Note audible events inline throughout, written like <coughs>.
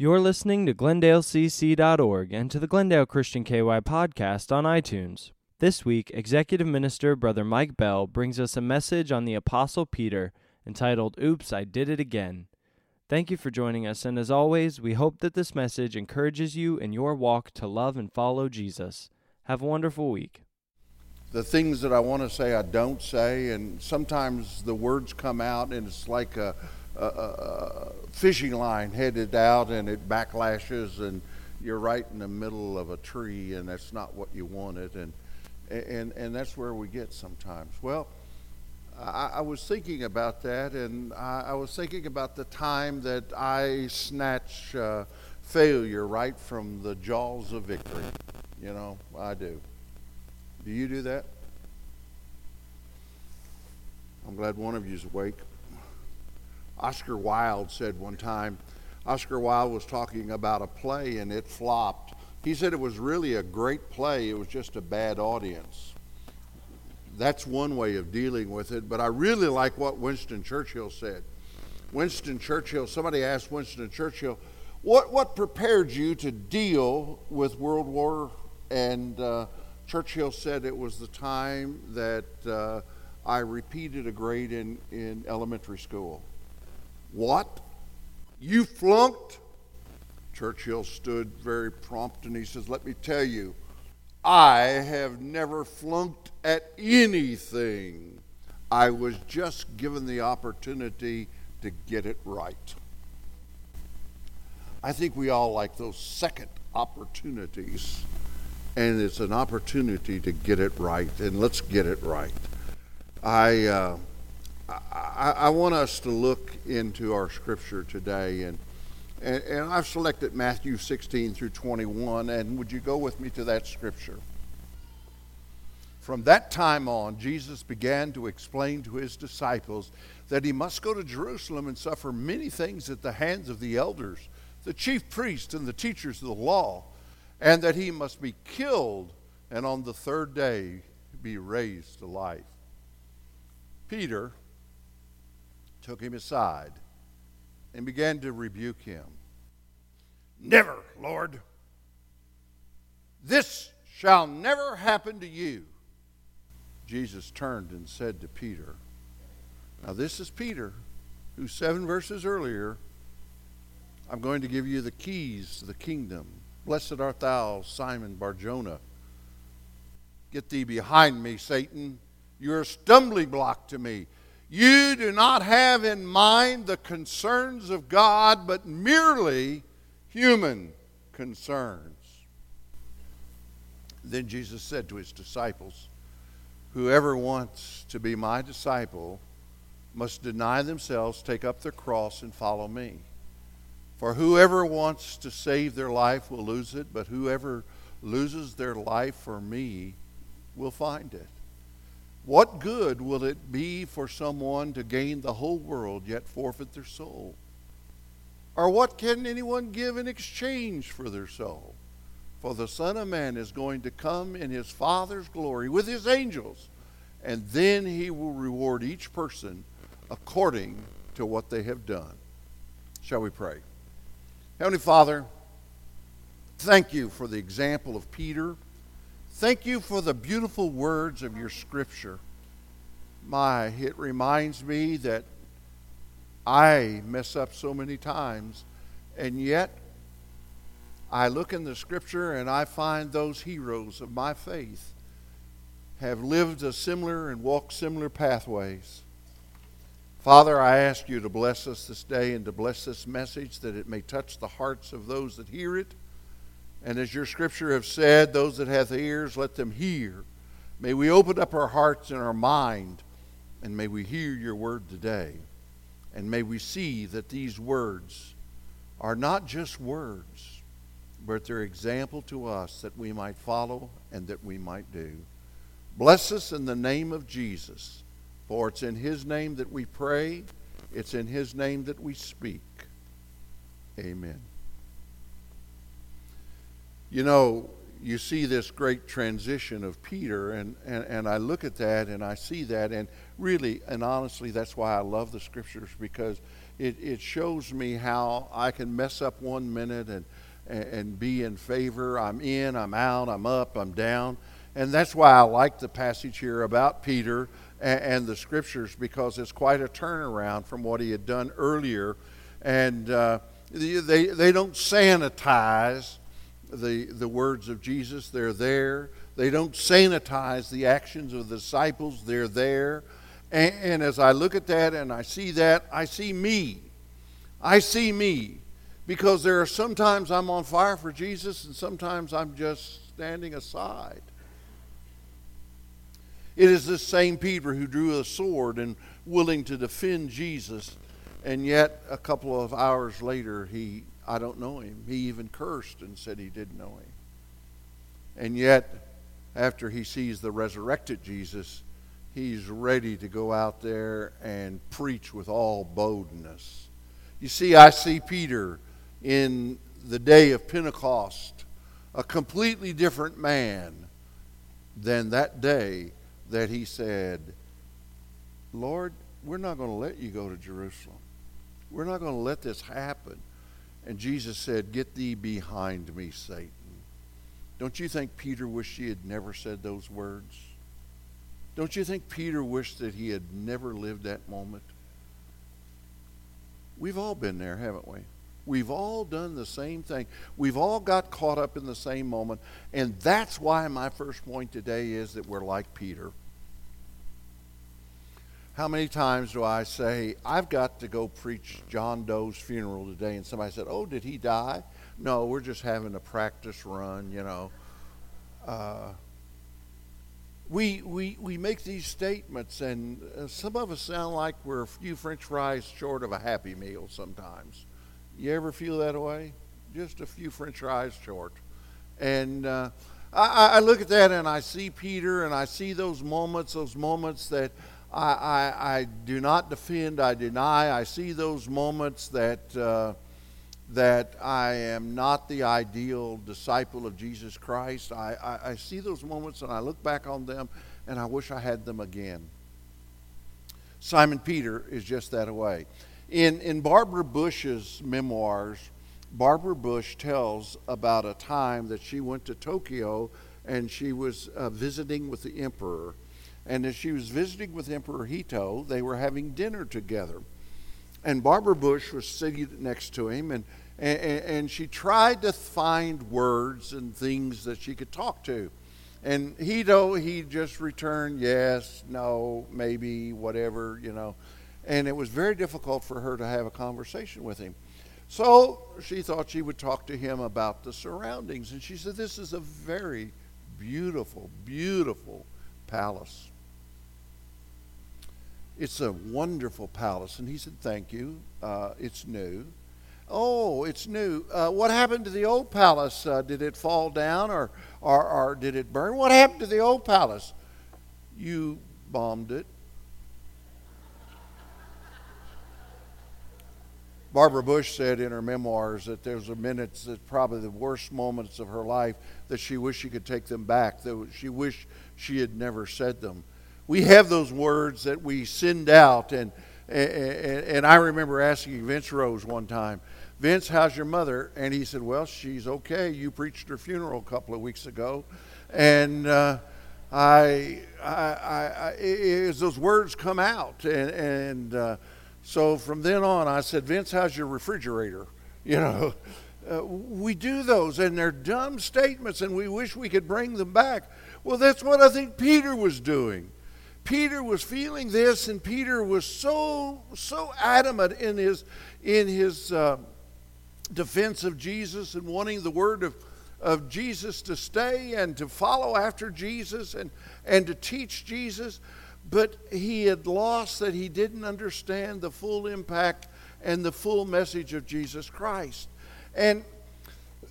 You're listening to GlendaleCC.org and to the Glendale Christian KY podcast on iTunes. This week, Executive Minister Brother Mike Bell brings us a message on the Apostle Peter entitled Oops, I Did It Again. Thank you for joining us, and as always, we hope that this message encourages you in your walk to love and follow Jesus. Have a wonderful week. The things that I want to say, I don't say, and sometimes the words come out, and it's like a, a, a fishing line headed out, and it backlashes, and you're right in the middle of a tree, and that's not what you wanted, and and and that's where we get sometimes. Well. I, I was thinking about that, and I, I, was thinking about the time that I snatch uh, failure right from the jaws of victory. You know, I do. Do you do that? I'm glad one of you's awake. Oscar Wilde said one time, Oscar Wilde was talking about a play and it flopped. He said it was really a great play, it was just a bad audience that's one way of dealing with it. But I really like what Winston Churchill said. Winston Churchill, somebody asked Winston Churchill, what, what prepared you to deal with World War? And uh, Churchill said it was the time that uh, I repeated a grade in, in elementary school. What? You flunked? Churchill stood very prompt and he says, Let me tell you, I have never flunked at anything. I was just given the opportunity to get it right. I think we all like those second opportunities, and it's an opportunity to get it right, and let's get it right. I, uh, I, I want us to look into our scripture today and and, and I've selected Matthew 16 through 21, and would you go with me to that scripture? From that time on, Jesus began to explain to his disciples that he must go to Jerusalem and suffer many things at the hands of the elders, the chief priests, and the teachers of the law, and that he must be killed and on the third day be raised to life. Peter took him aside and began to rebuke him. Never, Lord. This shall never happen to you. Jesus turned and said to Peter, Now, this is Peter, who seven verses earlier, I'm going to give you the keys to the kingdom. Blessed art thou, Simon Barjona. Get thee behind me, Satan. You're a stumbling block to me. You do not have in mind the concerns of God, but merely human concerns. Then Jesus said to his disciples, Whoever wants to be my disciple must deny themselves, take up their cross, and follow me. For whoever wants to save their life will lose it, but whoever loses their life for me will find it. What good will it be for someone to gain the whole world yet forfeit their soul? Or what can anyone give in exchange for their soul? For the Son of Man is going to come in his Father's glory with his angels, and then he will reward each person according to what they have done. Shall we pray? Heavenly Father, thank you for the example of Peter. Thank you for the beautiful words of your scripture. My, it reminds me that I mess up so many times, and yet I look in the scripture and I find those heroes of my faith have lived a similar and walked similar pathways. Father, I ask you to bless us this day and to bless this message that it may touch the hearts of those that hear it and as your scripture have said, those that have ears, let them hear. May we open up our hearts and our mind, and may we hear your word today. And may we see that these words are not just words, but they're example to us that we might follow and that we might do. Bless us in the name of Jesus, for it's in his name that we pray, it's in his name that we speak. Amen. You know, you see this great transition of Peter, and, and, and I look at that and I see that, and really and honestly, that's why I love the scriptures because it, it shows me how I can mess up one minute and, and, and be in favor. I'm in, I'm out, I'm up, I'm down. And that's why I like the passage here about Peter and, and the scriptures because it's quite a turnaround from what he had done earlier. And uh, they, they don't sanitize the, the words of Jesus, they're there. They don't sanitize the actions of the disciples, they're there. And, and, as I look at that and I see that, I see me. I see me. Because there are sometimes I'm on fire for Jesus and sometimes I'm just standing aside. It is this same Peter who drew a sword and willing to defend Jesus, and yet a couple of hours later he I don't know him. He even cursed and said he didn't know him. And yet, after he sees the resurrected Jesus, he's ready to go out there and preach with all boldness. You see, I see Peter in the day of Pentecost, a completely different man than that day that he said, Lord, we're not going to let you go to Jerusalem. We're not going to let this happen. And Jesus said, Get thee behind me, Satan. Don't you think Peter wished he had never said those words? Don't you think Peter wished that he had never lived that moment? We've all been there, haven't we? We've all done the same thing. We've all got caught up in the same moment. And that's why my first point today is that we're like Peter. How many times do I say, I've got to go preach John Doe's funeral today? And somebody said, Oh, did he die? No, we're just having a practice run, you know. Uh, we, we, we make these statements, and uh, some of us sound like we're a few french fries short of a happy meal sometimes. You ever feel that way? Just a few french fries short. And uh, I, I look at that and I see Peter and I see those moments, those moments that I, I, I, do not defend, I deny. I see those moments that, uh, that I am not the ideal disciple of Jesus Christ. I, I, I see those moments and I look back on them and I wish I had them again. Simon Peter is just that way. In, in Barbara Bush's memoirs, Barbara Bush tells about a time that she went to Tokyo and she was uh, visiting with the emperor and as she was visiting with Emperor Hito, they were having dinner together. And Barbara Bush was sitting next to him, and, and, and she tried to find words and things that she could talk to. And Hito, he just returned yes, no, maybe, whatever, you know. And it was very difficult for her to have a conversation with him. So she thought she would talk to him about the surroundings. And she said, This is a very beautiful, beautiful palace. It's a wonderful palace. And he said, Thank you. Uh, it's new. Oh, it's new. Uh, what happened to the old palace? Uh, did it fall down or, or, or did it burn? What happened to the old palace? You bombed it. Barbara Bush said in her memoirs that there was a minutes that probably the worst moments of her life that she wished she could take them back. That she wished she had never said them we have those words that we send out. And, and, and I remember asking Vince Rose one time, Vince, how's your mother? And he said, Well, she's okay. You preached her funeral a couple of weeks ago. And uh, I, I, I, as those words come out, and, and uh, so from then on, I said, Vince, how's your refrigerator? <laughs> You know, uh, we do those, and they're dumb statements, and we wish we could bring them back. Well, that's what I think Peter was doing. Peter was feeling this, and Peter was so so adamant in his in his uh, defense of Jesus and wanting the word of of Jesus to stay and to follow after Jesus and and to teach Jesus, but he had lost that he didn't understand the full impact and the full message of Jesus Christ. And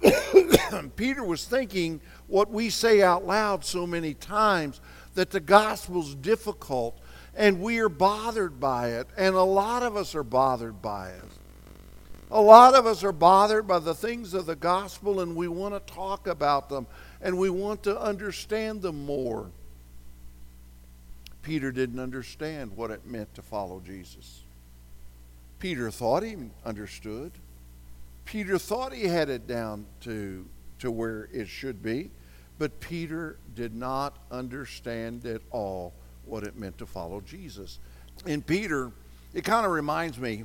<coughs> Peter was thinking what we say out loud so many times that the gospel's difficult and we are bothered by it, and a lot of us are bothered by it. A lot of us are bothered by the things of the gospel and we want to talk about them and we want to understand them more. Peter didn't understand what it meant to follow Jesus. Peter thought he understood. Peter thought he had it down to, to where it should be, but Peter did not understand at all what it meant to follow Jesus. And Peter, it kind of reminds me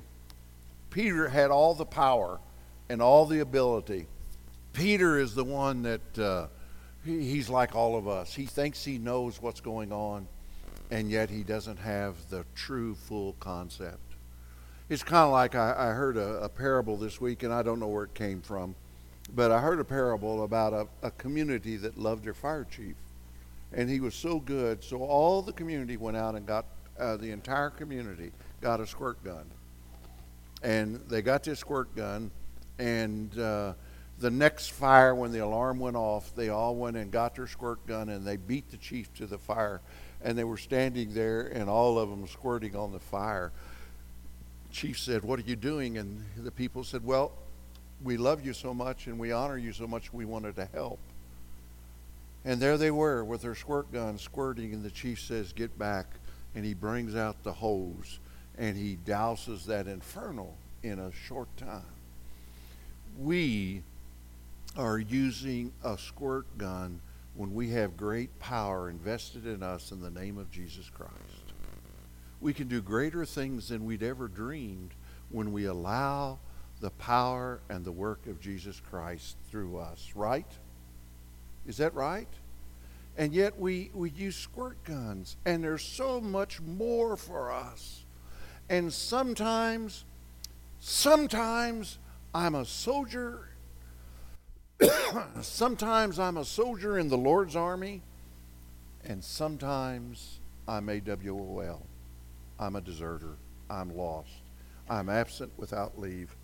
Peter had all the power and all the ability. Peter is the one that uh, he, he's like all of us. He thinks he knows what's going on, and yet he doesn't have the true, full concept. It's kind of like I, I heard a, a, parable this week, and I don't know where it came from, but I heard a parable about a, a community that loved their fire chief. And he was so good, so all the community went out and got, uh, the entire community got a squirt gun and they got this squirt gun, and uh, the next fire, when the alarm went off, they all went and got their squirt gun, and they beat the chief to the fire, and they were standing there, and all of them squirting on the fire. Chief said, "What are you doing?" And the people said, "Well, we love you so much, and we honor you so much, we wanted to help." And there they were with their squirt gun squirting, and the chief says, Get back. And he brings out the hose and he douses that inferno in a short time. We are using a squirt gun when we have great power invested in us in the name of Jesus Christ. We can do greater things than we'd ever dreamed when we allow the power and the work of Jesus Christ through us, right? Is that right? And yet we, we use squirt guns, and there's so much more for us. And sometimes, sometimes I'm a soldier. <coughs> sometimes I'm a soldier in the Lord's army. And sometimes I'm AWOL. I'm a deserter. I'm lost. I'm absent without leave.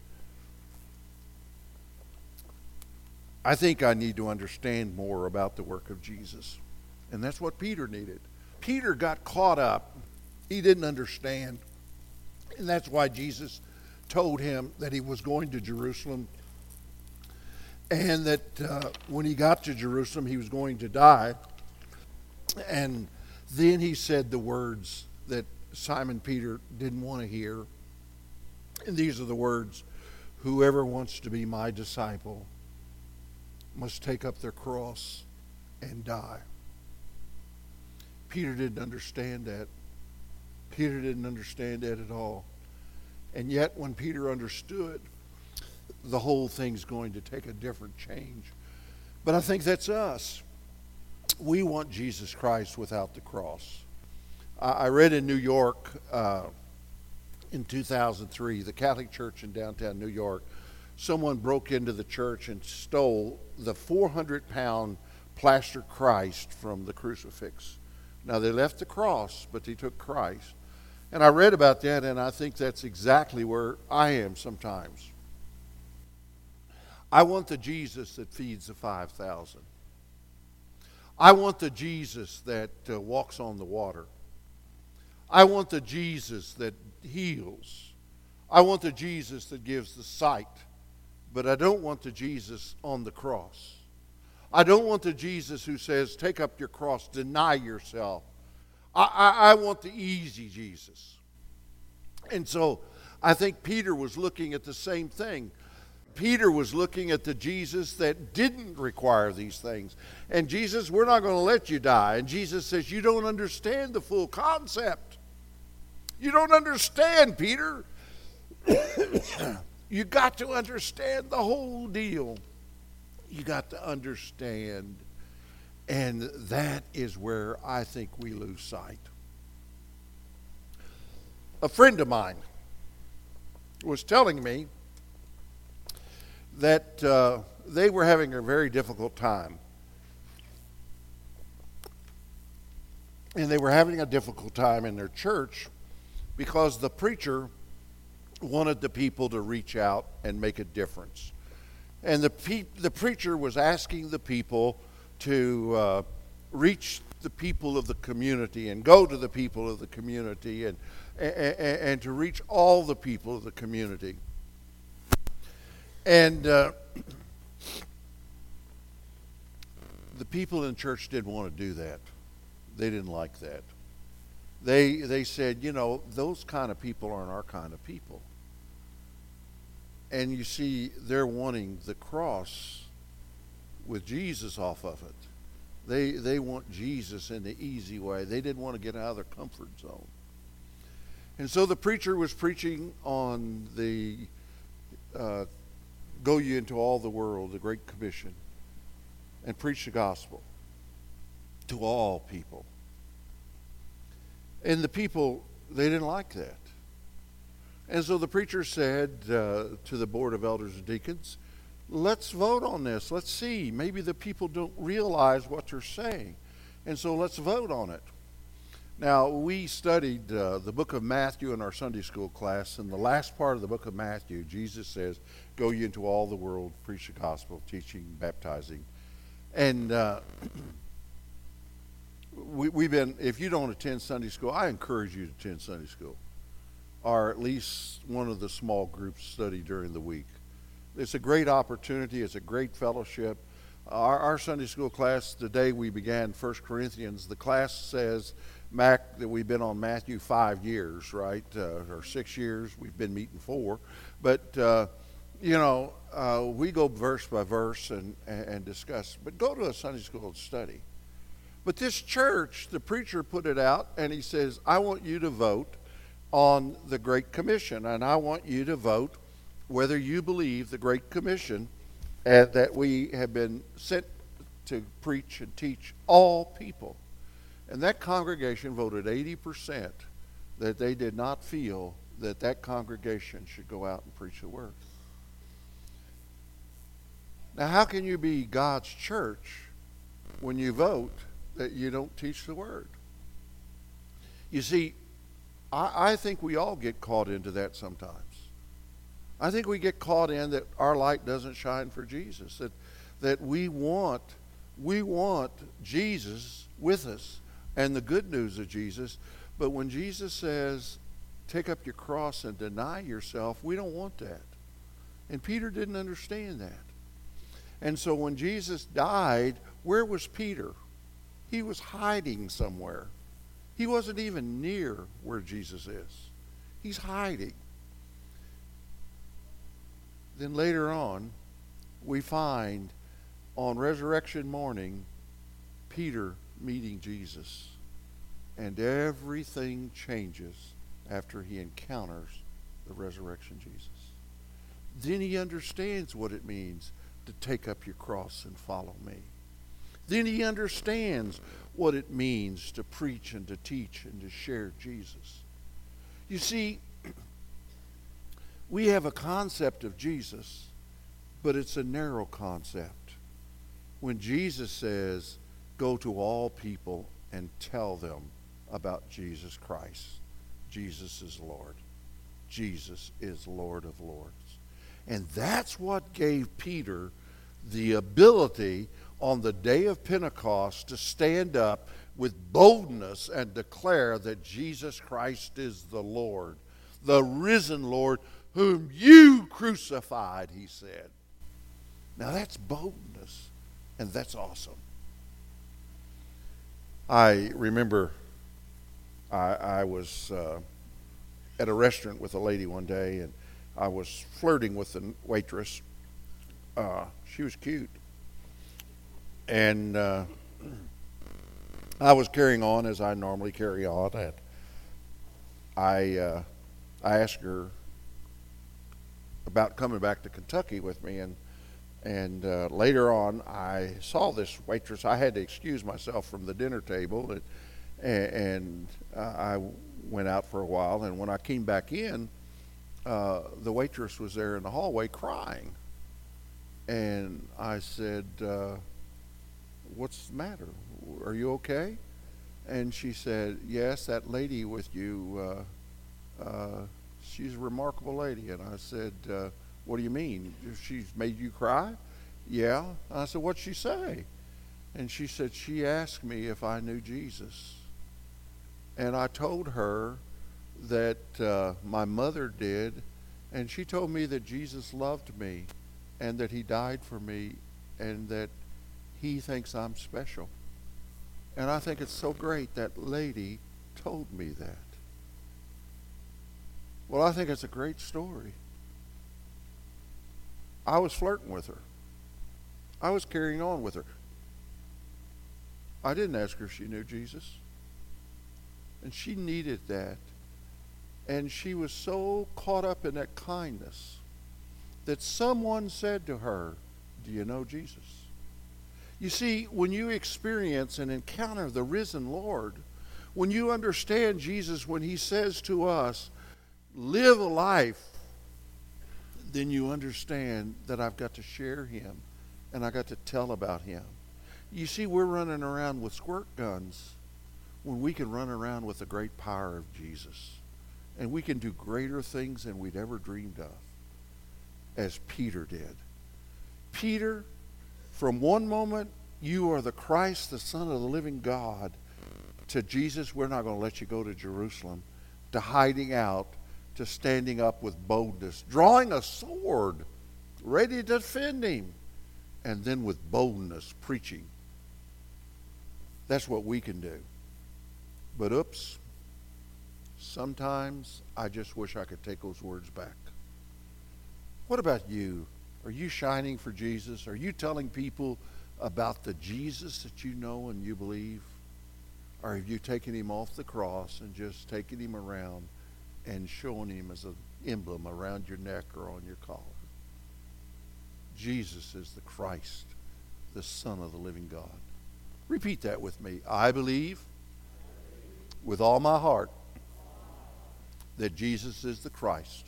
I think I need to understand more about the work of Jesus. And that's what Peter needed. Peter got caught up. He didn't understand. And that's why Jesus told him that he was going to Jerusalem and that uh, when he got to Jerusalem, he was going to die. And then he said the words that Simon Peter didn't want to hear. And these are the words Whoever wants to be my disciple must take up their cross and die. Peter didn't understand that. Peter didn't understand that at all. And yet, when Peter understood, the whole thing's going to take a different change. But I think that's us. We want Jesus Christ without the cross. I read in New York uh, in 2003, the Catholic Church in downtown New York, someone broke into the church and stole the 400 pound plaster Christ from the crucifix. Now, they left the cross, but they took Christ. And I read about that, and I think that's exactly where I am sometimes. I want the Jesus that feeds the 5,000. I want the Jesus that uh, walks on the water. I want the Jesus that heals. I want the Jesus that gives the sight. But I don't want the Jesus on the cross. I don't want the Jesus who says, Take up your cross, deny yourself, I, I, I want the easy Jesus. And so I think Peter was looking at the same thing. Peter was looking at the Jesus that didn't require these things. And Jesus, we're not going to let you die. And Jesus says, You don't understand the full concept. You don't understand, Peter. <coughs> you got to understand the whole deal. You got to understand and that is where I think we lose sight. A friend of mine was telling me that uh, they were having a very difficult time. And they were having a difficult time in their church because the preacher wanted the people to reach out and make a difference. And the, pe- the preacher was asking the people to uh, reach the people of the community and go to the people of the community and, and, and to reach all the people of the community. And uh, the people in church didn't want to do that. They didn't like that. They, they said, you know, those kind of people aren't our kind of people. And you see, they're wanting the cross with Jesus off of it. They, they want Jesus in the easy way. They didn't want to get out of their comfort zone. And so the preacher was preaching on the uh, go ye into all the world, the Great Commission, and preach the gospel to all people. And the people, they didn't like that. And so the preacher said uh, to the board of elders and deacons, let's vote on this. Let's see. Maybe the people don't realize what they're saying. And so let's vote on it. Now, we studied uh, the book of Matthew in our Sunday school class. In the last part of the book of Matthew, Jesus says, Go ye into all the world, preach the gospel, teaching, baptizing. And uh, <clears throat> we, we've been, if you don't attend Sunday school, I encourage you to attend Sunday school, or at least one of the small groups study during the week. It's a great opportunity, it's a great fellowship. Our, our Sunday school class, today we began 1 Corinthians. The class says, Mac, that we've been on Matthew five years, right? Uh, or six years. We've been meeting four. But, uh, you know, uh, we go verse by verse and, and discuss. But go to a Sunday school and study. But this church, the preacher put it out, and he says, I want you to vote on the Great Commission, and I want you to vote whether you believe the Great Commission uh, that we have been sent to preach and teach all people. And that congregation voted 80% that they did not feel that that congregation should go out and preach the word. Now, how can you be God's church when you vote that you don't teach the word. You see, I, I think we all get caught into that sometimes. I think we get caught in that our light doesn't shine for Jesus. That that we want we want Jesus with us and the good news of Jesus. But when Jesus says, take up your cross and deny yourself, we don't want that. And Peter didn't understand that. And so when Jesus died, where was Peter? He was hiding somewhere. He wasn't even near where Jesus is. He's hiding. Then later on, we find on resurrection morning Peter meeting Jesus. And everything changes after he encounters the resurrection Jesus. Then he understands what it means to take up your cross and follow me. Then he understands what it means to preach and to teach and to share Jesus. You see, we have a concept of Jesus, but it's a narrow concept. When Jesus says, Go to all people and tell them about Jesus Christ, Jesus is Lord. Jesus is Lord of Lords. And that's what gave Peter the ability on the day of Pentecost to stand up with boldness and declare that Jesus Christ is the Lord, the risen Lord, whom you crucified, he said. Now that's boldness, and that's awesome. I remember I, I was uh, at a restaurant with a lady one day, and I was flirting with the waitress. Uh, she was cute and uh, I was carrying on as I normally carry on, and I uh, I asked her about coming back to Kentucky with me, and and uh, later on I saw this waitress. I had to excuse myself from the dinner table, and, and I went out for a while. And when I came back in, uh, the waitress was there in the hallway crying, and I said uh, What's the matter? Are you okay? And she said, Yes, that lady with you, uh, uh, she's a remarkable lady. And I said, uh, What do you mean? She's made you cry? Yeah. I said, What'd she say? And she said, She asked me if I knew Jesus. And I told her that uh, my mother did, and she told me that Jesus loved me and that he died for me and that he thinks I'm special. And I think it's so great that lady told me that. Well, I think it's a great story. I was flirting with her. I was carrying on with her. I didn't ask her if she knew Jesus. And she needed that. And she was so caught up in that kindness that someone said to her, Do you know Jesus? You see, when you experience and encounter the risen Lord, when you understand Jesus when he says to us, Live a life, then you understand that I've got to share him and I got to tell about him. You see, we're running around with squirt guns when we can run around with the great power of Jesus. And we can do greater things than we'd ever dreamed of, as Peter did. Peter, from one moment, you are the Christ, the Son of the living God, to Jesus, we're not going to let you go to Jerusalem, to hiding out, to standing up with boldness, drawing a sword, ready to defend him, and then with boldness preaching that's what we can do. But oops, sometimes I just wish I could take those words back. What about you? Are you shining for Jesus? Are you telling people about the Jesus that you know and you believe? Or have you taken him off the cross and just taken him around and showing him as an emblem around your neck or on your collar? Jesus is the Christ, the Son of the living God. Repeat that with me. I believe with all my heart that Jesus is the Christ,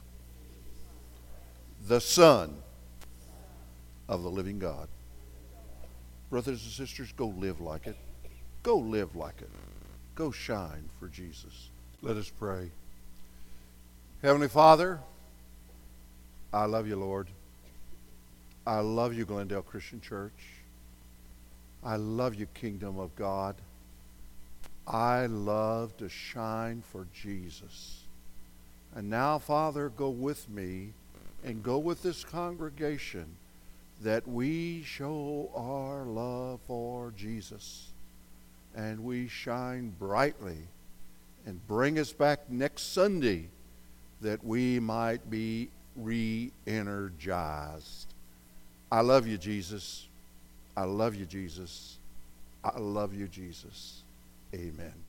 the Son of the living God. Brothers and sisters, go live like it. Go live like it. Go shine for Jesus. Let us pray. Heavenly Father, I love you, Lord. I love you, Glendale Christian Church. I love you, kingdom of God. I love to shine for Jesus. And now, Father, go with me and go with this congregation that we show our love for Jesus and we shine brightly and bring us back next Sunday that we might be re energized. I love you, Jesus. I love you, Jesus. I love you, Jesus. Amen.